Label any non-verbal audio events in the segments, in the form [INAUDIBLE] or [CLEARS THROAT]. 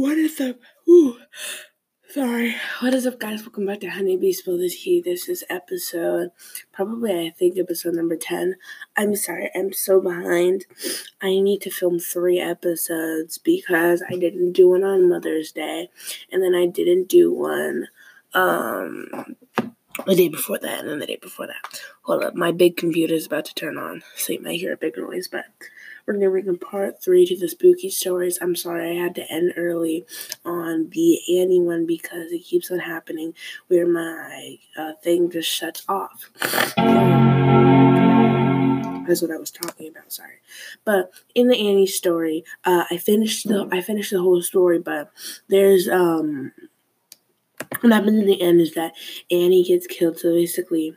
What is up? Ooh, sorry. What is up, guys? Welcome back to Honeybee Spill the Tea. This is episode, probably I think episode number 10. I'm sorry, I'm so behind. I need to film three episodes because I didn't do one on Mother's Day, and then I didn't do one um the day before that, and then the day before that. Hold up, my big computer is about to turn on, so you might hear a big noise, but we're gonna bring in part three to the spooky stories. I'm sorry I had to end early on the Annie one because it keeps on happening where my uh, thing just shuts off. That's what I was talking about. Sorry, but in the Annie story, uh, I finished the I finished the whole story, but there's um what happens in the end is that Annie gets killed. So basically,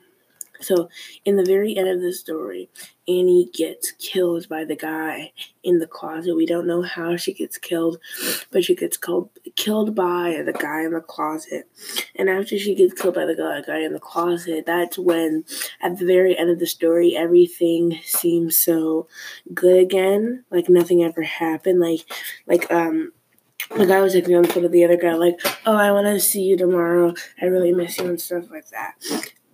so in the very end of the story, Annie gets killed by the guy in the closet. We don't know how she gets killed, but she gets killed killed by the guy in the closet. And after she gets killed by the guy in the closet, that's when at the very end of the story everything seems so good again. Like nothing ever happened. Like like um the guy was like on the foot of the other guy, like, oh, I want to see you tomorrow. I really miss you and stuff like that.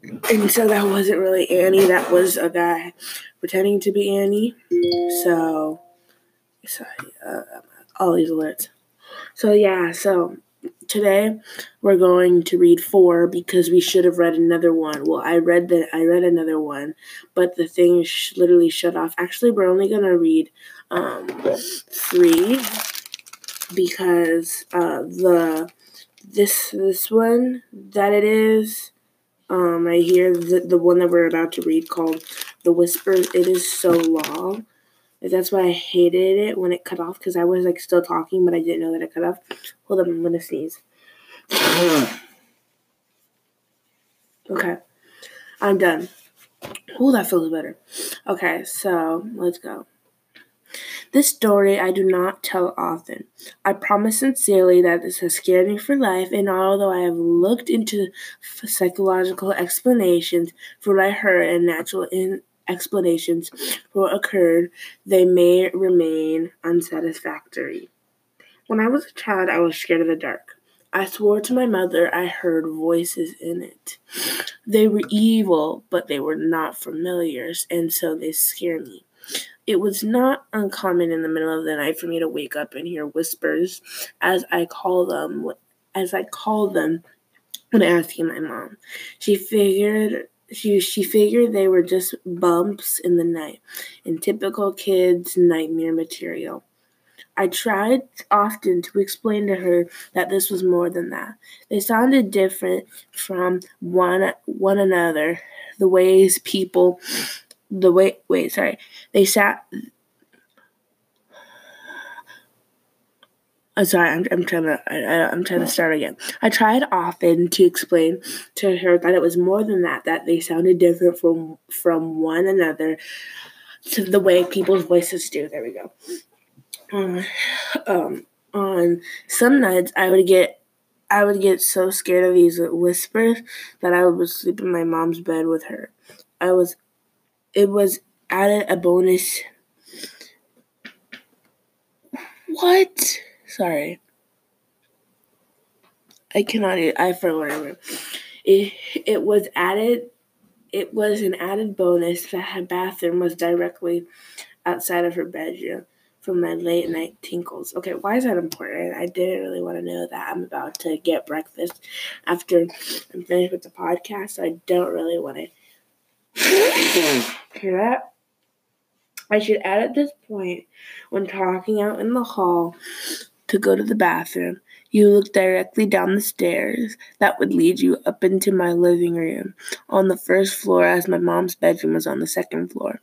And so that wasn't really Annie. That was a guy pretending to be Annie. So, sorry, uh, all these alerts. So yeah, so today we're going to read four because we should have read another one. Well, I read that I read another one, but the thing sh- literally shut off. Actually, we're only gonna read um, three because uh, the this this one that it is um, right here the, the one that we're about to read called the whisper it is so long. That's why i hated it when it cut off because i was like still talking but i didn't know that it cut off. Hold on i'm gonna sneeze. [COUGHS] Okay. I'm done. Oh that feels better. Okay so let's go this story I do not tell often. I promise sincerely that this has scared me for life, and although I have looked into psychological explanations for what I heard and natural in- explanations for what occurred, they may remain unsatisfactory. When I was a child, I was scared of the dark. I swore to my mother I heard voices in it. They were evil, but they were not familiars, and so they scare me. It was not uncommon in the middle of the night for me to wake up and hear whispers, as I call them, as I called them when asking my mom. She figured she she figured they were just bumps in the night, in typical kids' nightmare material. I tried often to explain to her that this was more than that. They sounded different from one one another, the ways people the way wait sorry they sat I'm sorry, I'm, I'm trying to I, I'm trying to start again. I tried often to explain to her that it was more than that. That they sounded different from from one another to the way people's voices do. There we go. Um, um, on some nights, I would get I would get so scared of these whispers that I would sleep in my mom's bed with her. I was it was added a bonus. What? Sorry. I cannot. I forgot. It it was added. It was an added bonus that her bathroom was directly outside of her bedroom from my late night tinkles. Okay, why is that important? I didn't really want to know that. I'm about to get breakfast after I'm finished with the podcast, so I don't really want to Hear that? I should add at this point, when talking out in the hall to go to the bathroom, you look directly down the stairs that would lead you up into my living room on the first floor, as my mom's bedroom was on the second floor.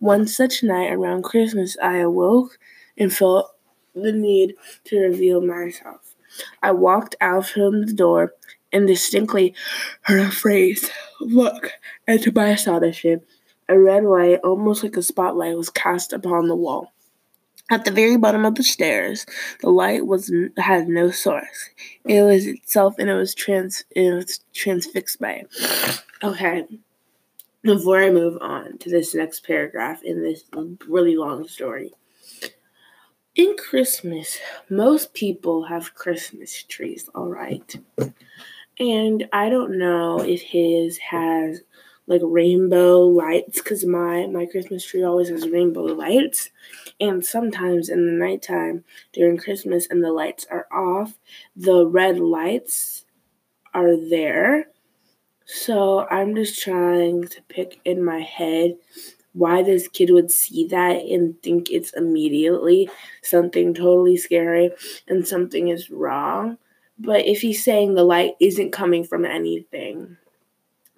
One such night around Christmas, I awoke and felt the need to reveal myself. I walked out from the door and distinctly heard a phrase Look, and to my astonishment, a red light, almost like a spotlight, was cast upon the wall. At the very bottom of the stairs, the light was had no source. It was itself, and it was trans it was transfixed by it. Okay. Before I move on to this next paragraph in this really long story, in Christmas, most people have Christmas trees, all right. And I don't know if his has like rainbow lights because my my Christmas tree always has rainbow lights. And sometimes in the nighttime during Christmas and the lights are off, the red lights are there. So I'm just trying to pick in my head why this kid would see that and think it's immediately something totally scary and something is wrong. But if he's saying the light isn't coming from anything,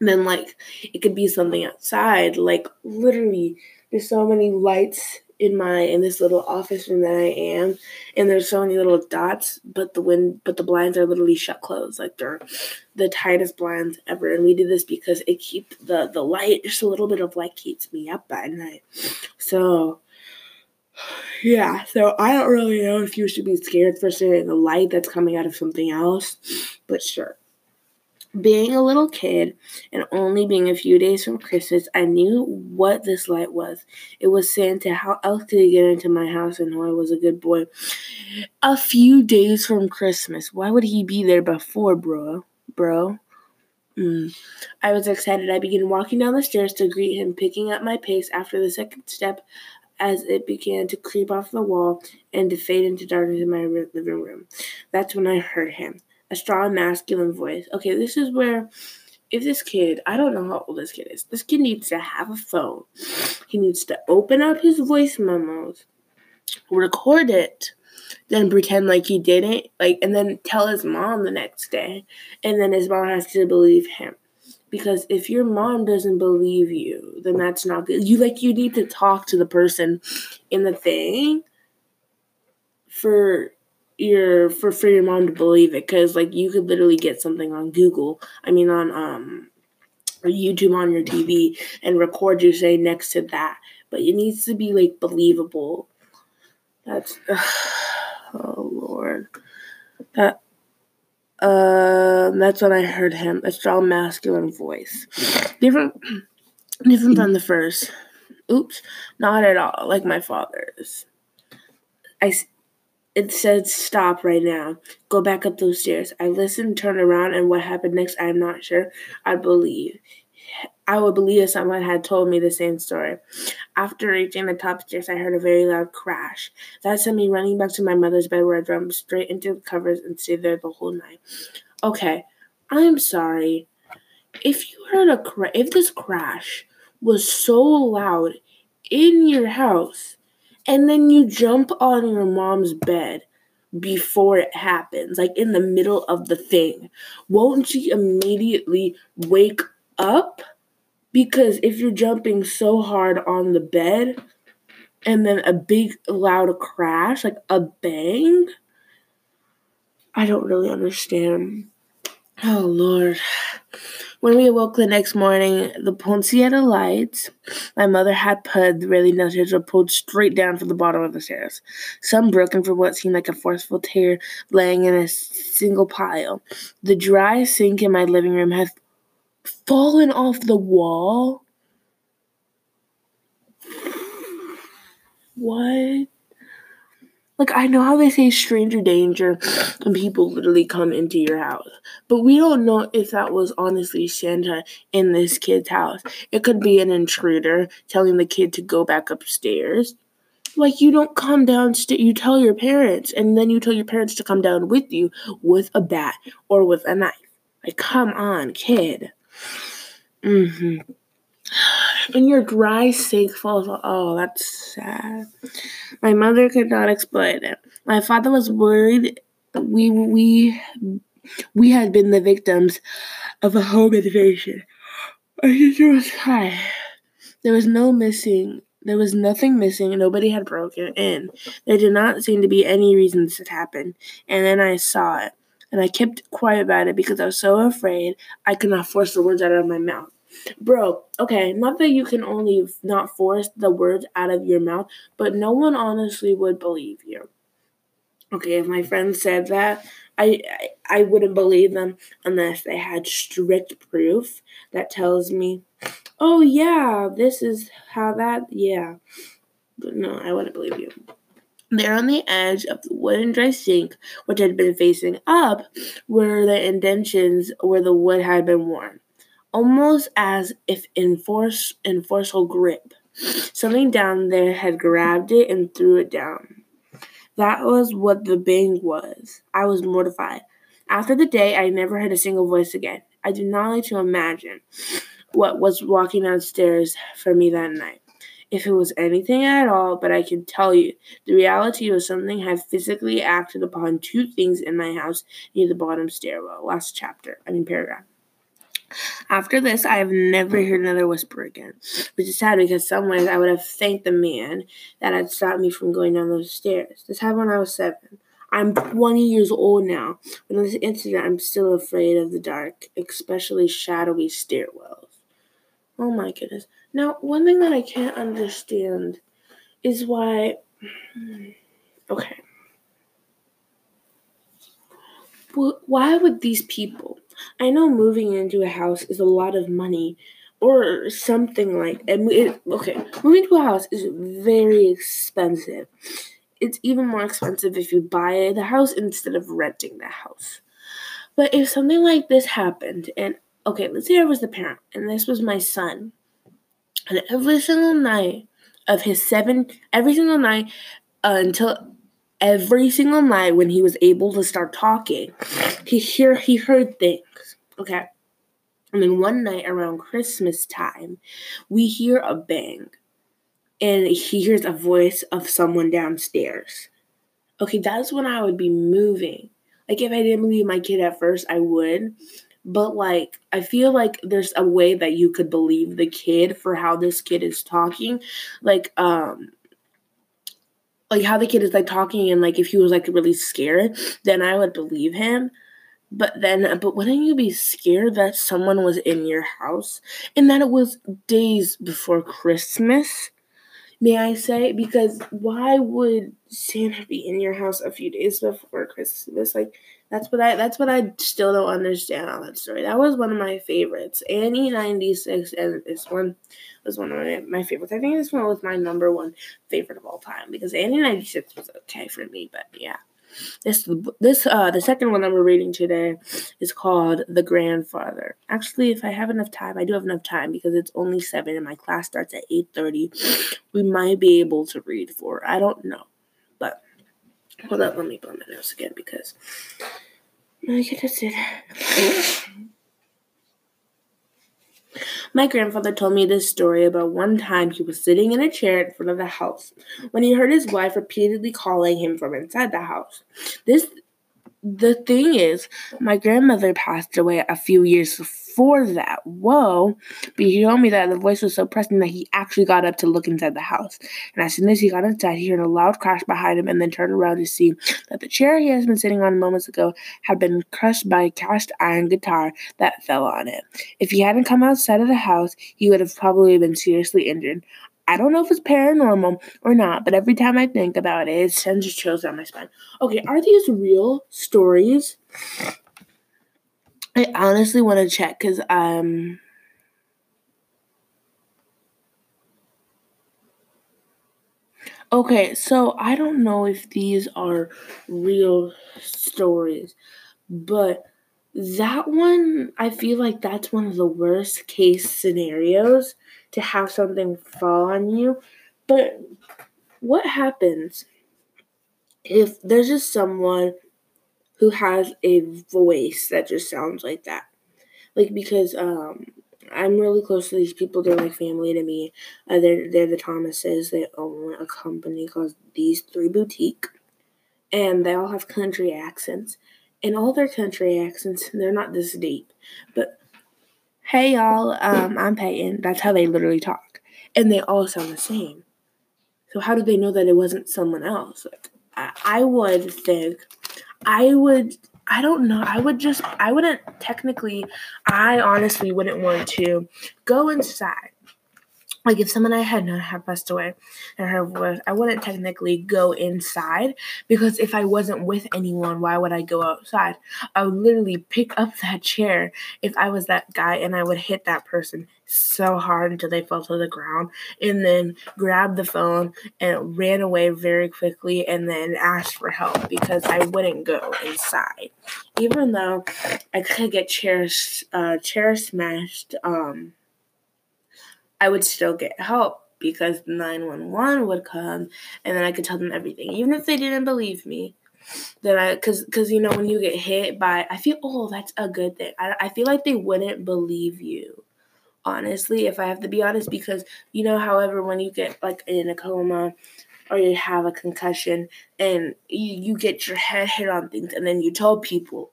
then like it could be something outside. Like literally, there's so many lights in my in this little office room that I am, and there's so many little dots, but the wind but the blinds are literally shut closed, like they're the tightest blinds ever. And we do this because it keeps the the light, just a little bit of light keeps me up at night. So yeah, so I don't really know if you should be scared for seeing the light that's coming out of something else, but sure. Being a little kid and only being a few days from Christmas, I knew what this light was. It was Santa. How else could he get into my house and know I was a good boy? A few days from Christmas. Why would he be there before, bro? Bro? Mm. I was excited. I began walking down the stairs to greet him, picking up my pace after the second step as it began to creep off the wall and to fade into darkness in my living room. That's when I heard him a strong masculine voice. Okay, this is where if this kid, I don't know how old this kid is, this kid needs to have a phone. He needs to open up his voice memos, record it, then pretend like he didn't, like, and then tell his mom the next day. And then his mom has to believe him. Because if your mom doesn't believe you, then that's not good. You like you need to talk to the person in the thing for your for for your mom to believe it because like you could literally get something on Google. I mean on um YouTube on your TV and record you say next to that, but it needs to be like believable. That's [SIGHS] oh lord, that uh that's when I heard him. A strong masculine voice, different different from the first. Oops, not at all like my father's. I it said stop right now. Go back up those stairs. I listened, turned around, and what happened next, I am not sure. I believe. I would believe if someone had told me the same story. After reaching the top stairs, I heard a very loud crash. That sent me running back to my mother's bed where I jumped straight into the covers and stayed there the whole night. Okay, I'm sorry. If you heard a crash, if this crash was so loud in your house, and then you jump on your mom's bed before it happens, like in the middle of the thing, won't she immediately wake up? Because if you're jumping so hard on the bed and then a big loud crash, like a bang, I don't really understand. Oh, Lord. When we awoke the next morning, the Ponciata lights my mother had put the really nutters were pulled straight down from the bottom of the stairs, some broken from what seemed like a forceful tear laying in a single pile. The dry sink in my living room had fallen off the wall. What? Like, I know how they say stranger danger and people literally come into your house, but we don't know if that was honestly Santa in this kid's house. It could be an intruder telling the kid to go back upstairs. Like, you don't come downstairs, you tell your parents, and then you tell your parents to come down with you with a bat or with a knife. Like, come on, kid. Mm hmm and your dry sink falls. Oh, that's sad. My mother could not explain it. My father was worried we we we had been the victims of a home invasion. My sister was high. There was no missing. There was nothing missing. Nobody had broken in. There did not seem to be any reason this had happened. And then I saw it. And I kept quiet about it because I was so afraid I could not force the words out of my mouth. Bro, okay, not that you can only not force the words out of your mouth, but no one honestly would believe you. Okay, if my friend said that, I, I, I wouldn't believe them unless they had strict proof that tells me, oh yeah, this is how that, yeah. But no, I wouldn't believe you. There on the edge of the wooden dry sink, which had been facing up, were the indentions where the wood had been worn, almost as if in force in forceful grip. Something down there had grabbed it and threw it down. That was what the bang was. I was mortified. After the day, I never heard a single voice again. I do not like to imagine what was walking downstairs for me that night if it was anything at all, but I can tell you the reality was something had physically acted upon two things in my house near the bottom stairwell. Last chapter, I mean paragraph. After this, I have never heard another whisper again, which is sad because some ways I would have thanked the man that had stopped me from going down those stairs. This happened when I was seven. I'm 20 years old now. But in this incident, I'm still afraid of the dark, especially shadowy stairwells. Oh my goodness. Now, one thing that I can't understand is why. Okay. Why would these people? I know moving into a house is a lot of money, or something like it. Okay, moving to a house is very expensive. It's even more expensive if you buy the house instead of renting the house. But if something like this happened, and okay, let's say I was the parent, and this was my son, and every single night of his seven, every single night uh, until every single night when he was able to start talking, he hear he heard things. Okay. And then one night around Christmas time, we hear a bang. And he hears a voice of someone downstairs. Okay, that's when I would be moving. Like if I didn't believe my kid at first, I would but like I feel like there's a way that you could believe the kid for how this kid is talking. Like um like how the kid is like talking and like if he was like really scared, then I would believe him. But then but wouldn't you be scared that someone was in your house and that it was days before Christmas? May I say? Because why would Santa be in your house a few days before Christmas? Like that's what I that's what I still don't understand on that story. That was one of my favorites. Annie ninety six and this one was one of my, my favorites. I think this one was my number one favorite of all time because Annie ninety six was okay for me, but yeah. This this uh the second one that we're reading today is called The Grandfather. Actually, if I have enough time, I do have enough time because it's only seven and my class starts at eight thirty. We might be able to read for I don't know. Hold up, let me blow my nose again because my goodness my grandfather told me this story about one time he was sitting in a chair in front of the house when he heard his wife repeatedly calling him from inside the house. This the thing is, my grandmother passed away a few years before that. Whoa. But he told me that the voice was so pressing that he actually got up to look inside the house. And as soon as he got inside, he heard a loud crash behind him and then turned around to see that the chair he had been sitting on moments ago had been crushed by a cast iron guitar that fell on it. If he hadn't come outside of the house, he would have probably been seriously injured. I don't know if it's paranormal or not, but every time I think about it, it sends chills down my spine. Okay, are these real stories? I honestly want to check because um. Okay, so I don't know if these are real stories, but that one, I feel like that's one of the worst case scenarios to have something fall on you. But what happens if there's just someone who has a voice that just sounds like that? Like because um I'm really close to these people. They're like family to me. Uh, they're they're the Thomases. They own a company called These Three Boutique, and they all have country accents. And all their country accents, they're not this deep, but hey y'all, um, I'm Peyton. That's how they literally talk. And they all sound the same. So how do they know that it wasn't someone else? Like, I, I would think, I would, I don't know, I would just, I wouldn't technically, I honestly wouldn't want to go inside like if someone I had known had passed away and her voice, I wouldn't technically go inside because if I wasn't with anyone, why would I go outside? I would literally pick up that chair if I was that guy and I would hit that person so hard until they fell to the ground and then grabbed the phone and ran away very quickly and then asked for help because I wouldn't go inside. Even though I could get chairs uh chair smashed, um I would still get help because 911 would come and then I could tell them everything. Even if they didn't believe me, then I, cause, cause you know, when you get hit by, I feel, oh, that's a good thing. I, I feel like they wouldn't believe you, honestly, if I have to be honest, because you know, however, when you get like in a coma or you have a concussion and you, you get your head hit on things and then you tell people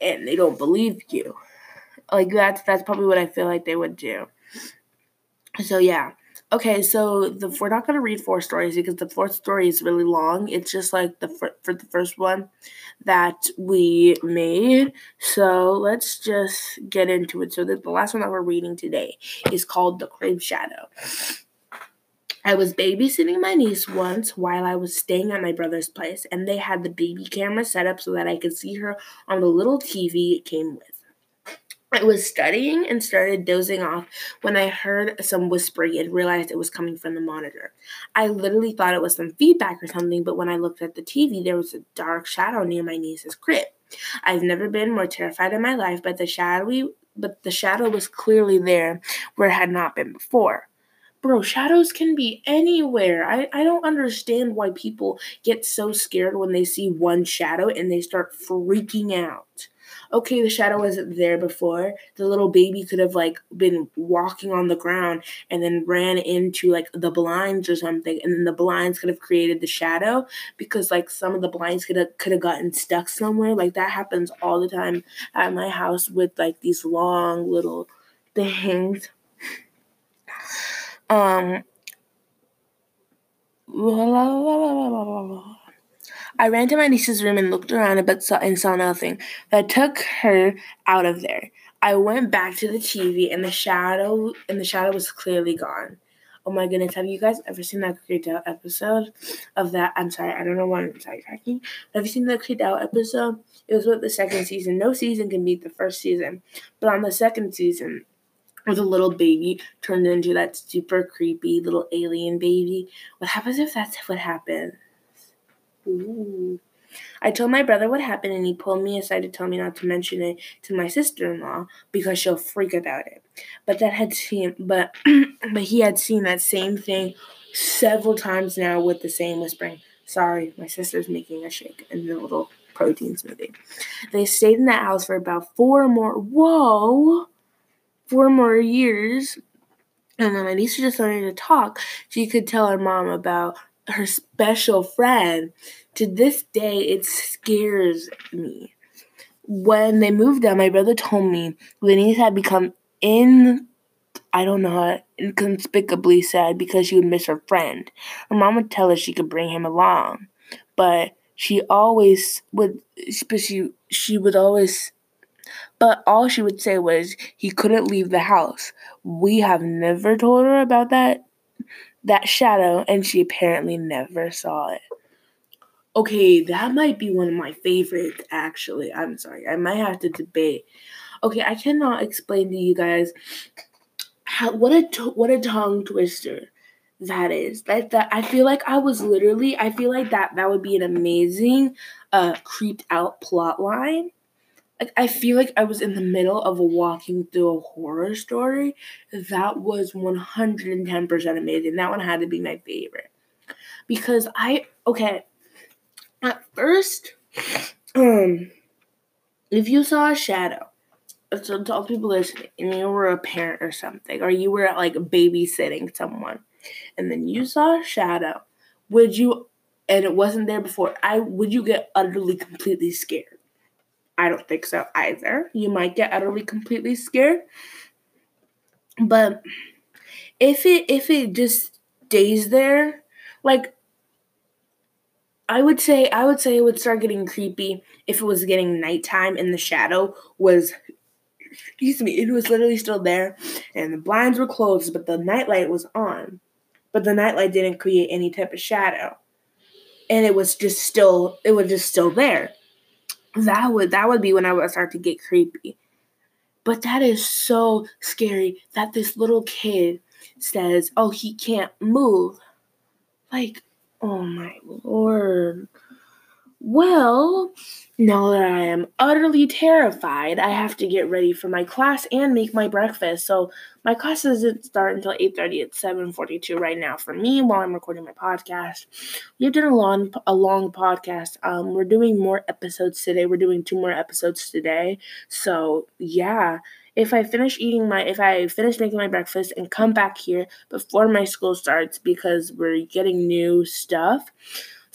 and they don't believe you. Like that's that's probably what I feel like they would do. So yeah. Okay, so the we're not gonna read four stories because the fourth story is really long. It's just like the for, for the first one that we made. So let's just get into it. So the, the last one that we're reading today is called The Crib Shadow. I was babysitting my niece once while I was staying at my brother's place, and they had the baby camera set up so that I could see her on the little TV it came with. I was studying and started dozing off when I heard some whispering and realized it was coming from the monitor. I literally thought it was some feedback or something, but when I looked at the TV, there was a dark shadow near my niece's crib. I've never been more terrified in my life, but the shadowy but the shadow was clearly there where it had not been before. Bro, shadows can be anywhere. I, I don't understand why people get so scared when they see one shadow and they start freaking out okay, the shadow wasn't there before. The little baby could have like been walking on the ground and then ran into like the blinds or something, and then the blinds could have created the shadow because like some of the blinds could have could have gotten stuck somewhere. Like that happens all the time at my house with like these long little things. Um I ran to my niece's room and looked around but saw and saw nothing. That took her out of there. I went back to the TV and the shadow and the shadow was clearly gone. Oh my goodness, have you guys ever seen that creeped out episode of that? I'm sorry, I don't know why I'm sidetracking. Have you seen the creeped out episode? It was with the second season. No season can beat the first season. But on the second season, where the little baby turned into that super creepy little alien baby. What happens if that's what happens? Ooh. I told my brother what happened and he pulled me aside to tell me not to mention it to my sister-in-law because she'll freak about it. But that had seen but [CLEARS THROAT] but he had seen that same thing several times now with the same whispering. Sorry, my sister's making a shake and a little protein smoothie. They stayed in that house for about four more whoa four more years. And then my niece just started to talk. She could tell her mom about her special friend. To this day, it scares me. When they moved out, my brother told me Denise had become in I don't know, inconspicably sad because she would miss her friend. Her mom would tell her she could bring him along, but she always would. But she she would always. But all she would say was he couldn't leave the house. We have never told her about that that shadow, and she apparently never saw it. Okay, that might be one of my favorites, actually. I'm sorry, I might have to debate. Okay, I cannot explain to you guys how what a what a tongue twister that is. That that I feel like I was literally. I feel like that that would be an amazing, uh, creeped out plot line like I feel like I was in the middle of walking through a horror story. That was 110% amazing. That one had to be my favorite. Because I okay, at first um if you saw a shadow, so to all people listening, and you were a parent or something, or you were like babysitting someone, and then you saw a shadow, would you and it wasn't there before, I would you get utterly completely scared? I don't think so either. You might get utterly completely scared. But if it if it just stays there, like I would say I would say it would start getting creepy if it was getting nighttime and the shadow was excuse me, it was literally still there and the blinds were closed, but the nightlight was on. But the nightlight didn't create any type of shadow. And it was just still it was just still there that would that would be when I would start to get creepy. But that is so scary that this little kid says, oh, he can't move. Like, oh my lord. Well, now that I am utterly terrified, I have to get ready for my class and make my breakfast. So my class doesn't start until 8:30. It's 7:42 right now for me while I'm recording my podcast. We've done a long a long podcast. Um, we're doing more episodes today. We're doing two more episodes today. So yeah, if I finish eating my if I finish making my breakfast and come back here before my school starts because we're getting new stuff.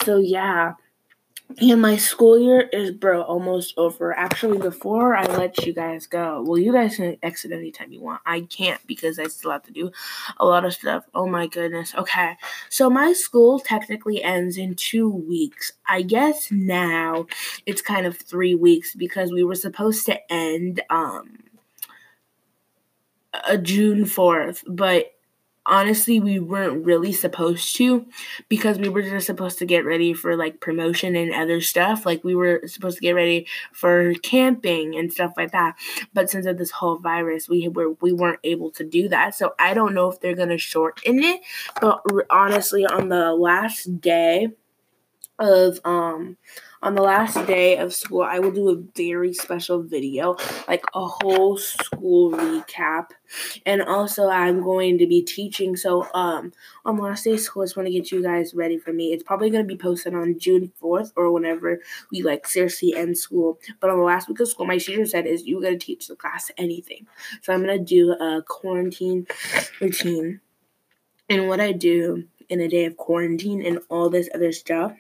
So yeah. And my school year is, bro, almost over. Actually, before I let you guys go, well, you guys can exit anytime you want. I can't because I still have to do a lot of stuff. Oh my goodness. Okay. So my school technically ends in two weeks. I guess now it's kind of three weeks because we were supposed to end, um, a June 4th, but honestly we weren't really supposed to because we were just supposed to get ready for like promotion and other stuff. Like we were supposed to get ready for camping and stuff like that. But since of this whole virus we were we weren't able to do that. So i don't know if they're gonna shorten it but honestly on the last day of um on the last day of school, I will do a very special video, like a whole school recap. And also, I'm going to be teaching. So, um, on last day of school, I just want to get you guys ready for me. It's probably going to be posted on June 4th or whenever we like seriously end school. But on the last week of school, my teacher said, is you got to teach the class anything. So, I'm going to do a quarantine routine. And what I do in a day of quarantine and all this other stuff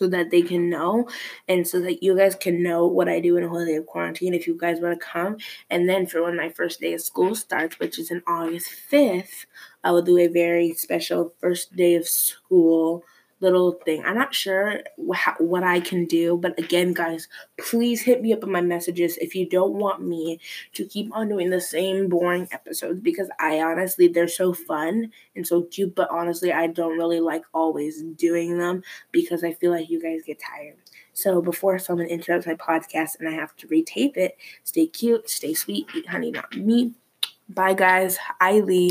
so that they can know and so that you guys can know what I do in a whole day of quarantine if you guys want to come. And then for when my first day of school starts, which is in August 5th, I will do a very special first day of school little thing. I'm not sure wh- what I can do, but again, guys, please hit me up in my messages if you don't want me to keep on doing the same boring episodes because I honestly, they're so fun and so cute, but honestly, I don't really like always doing them because I feel like you guys get tired. So before someone interrupts my podcast and I have to retape it, stay cute, stay sweet, eat honey, not meat. Bye, guys. I leave.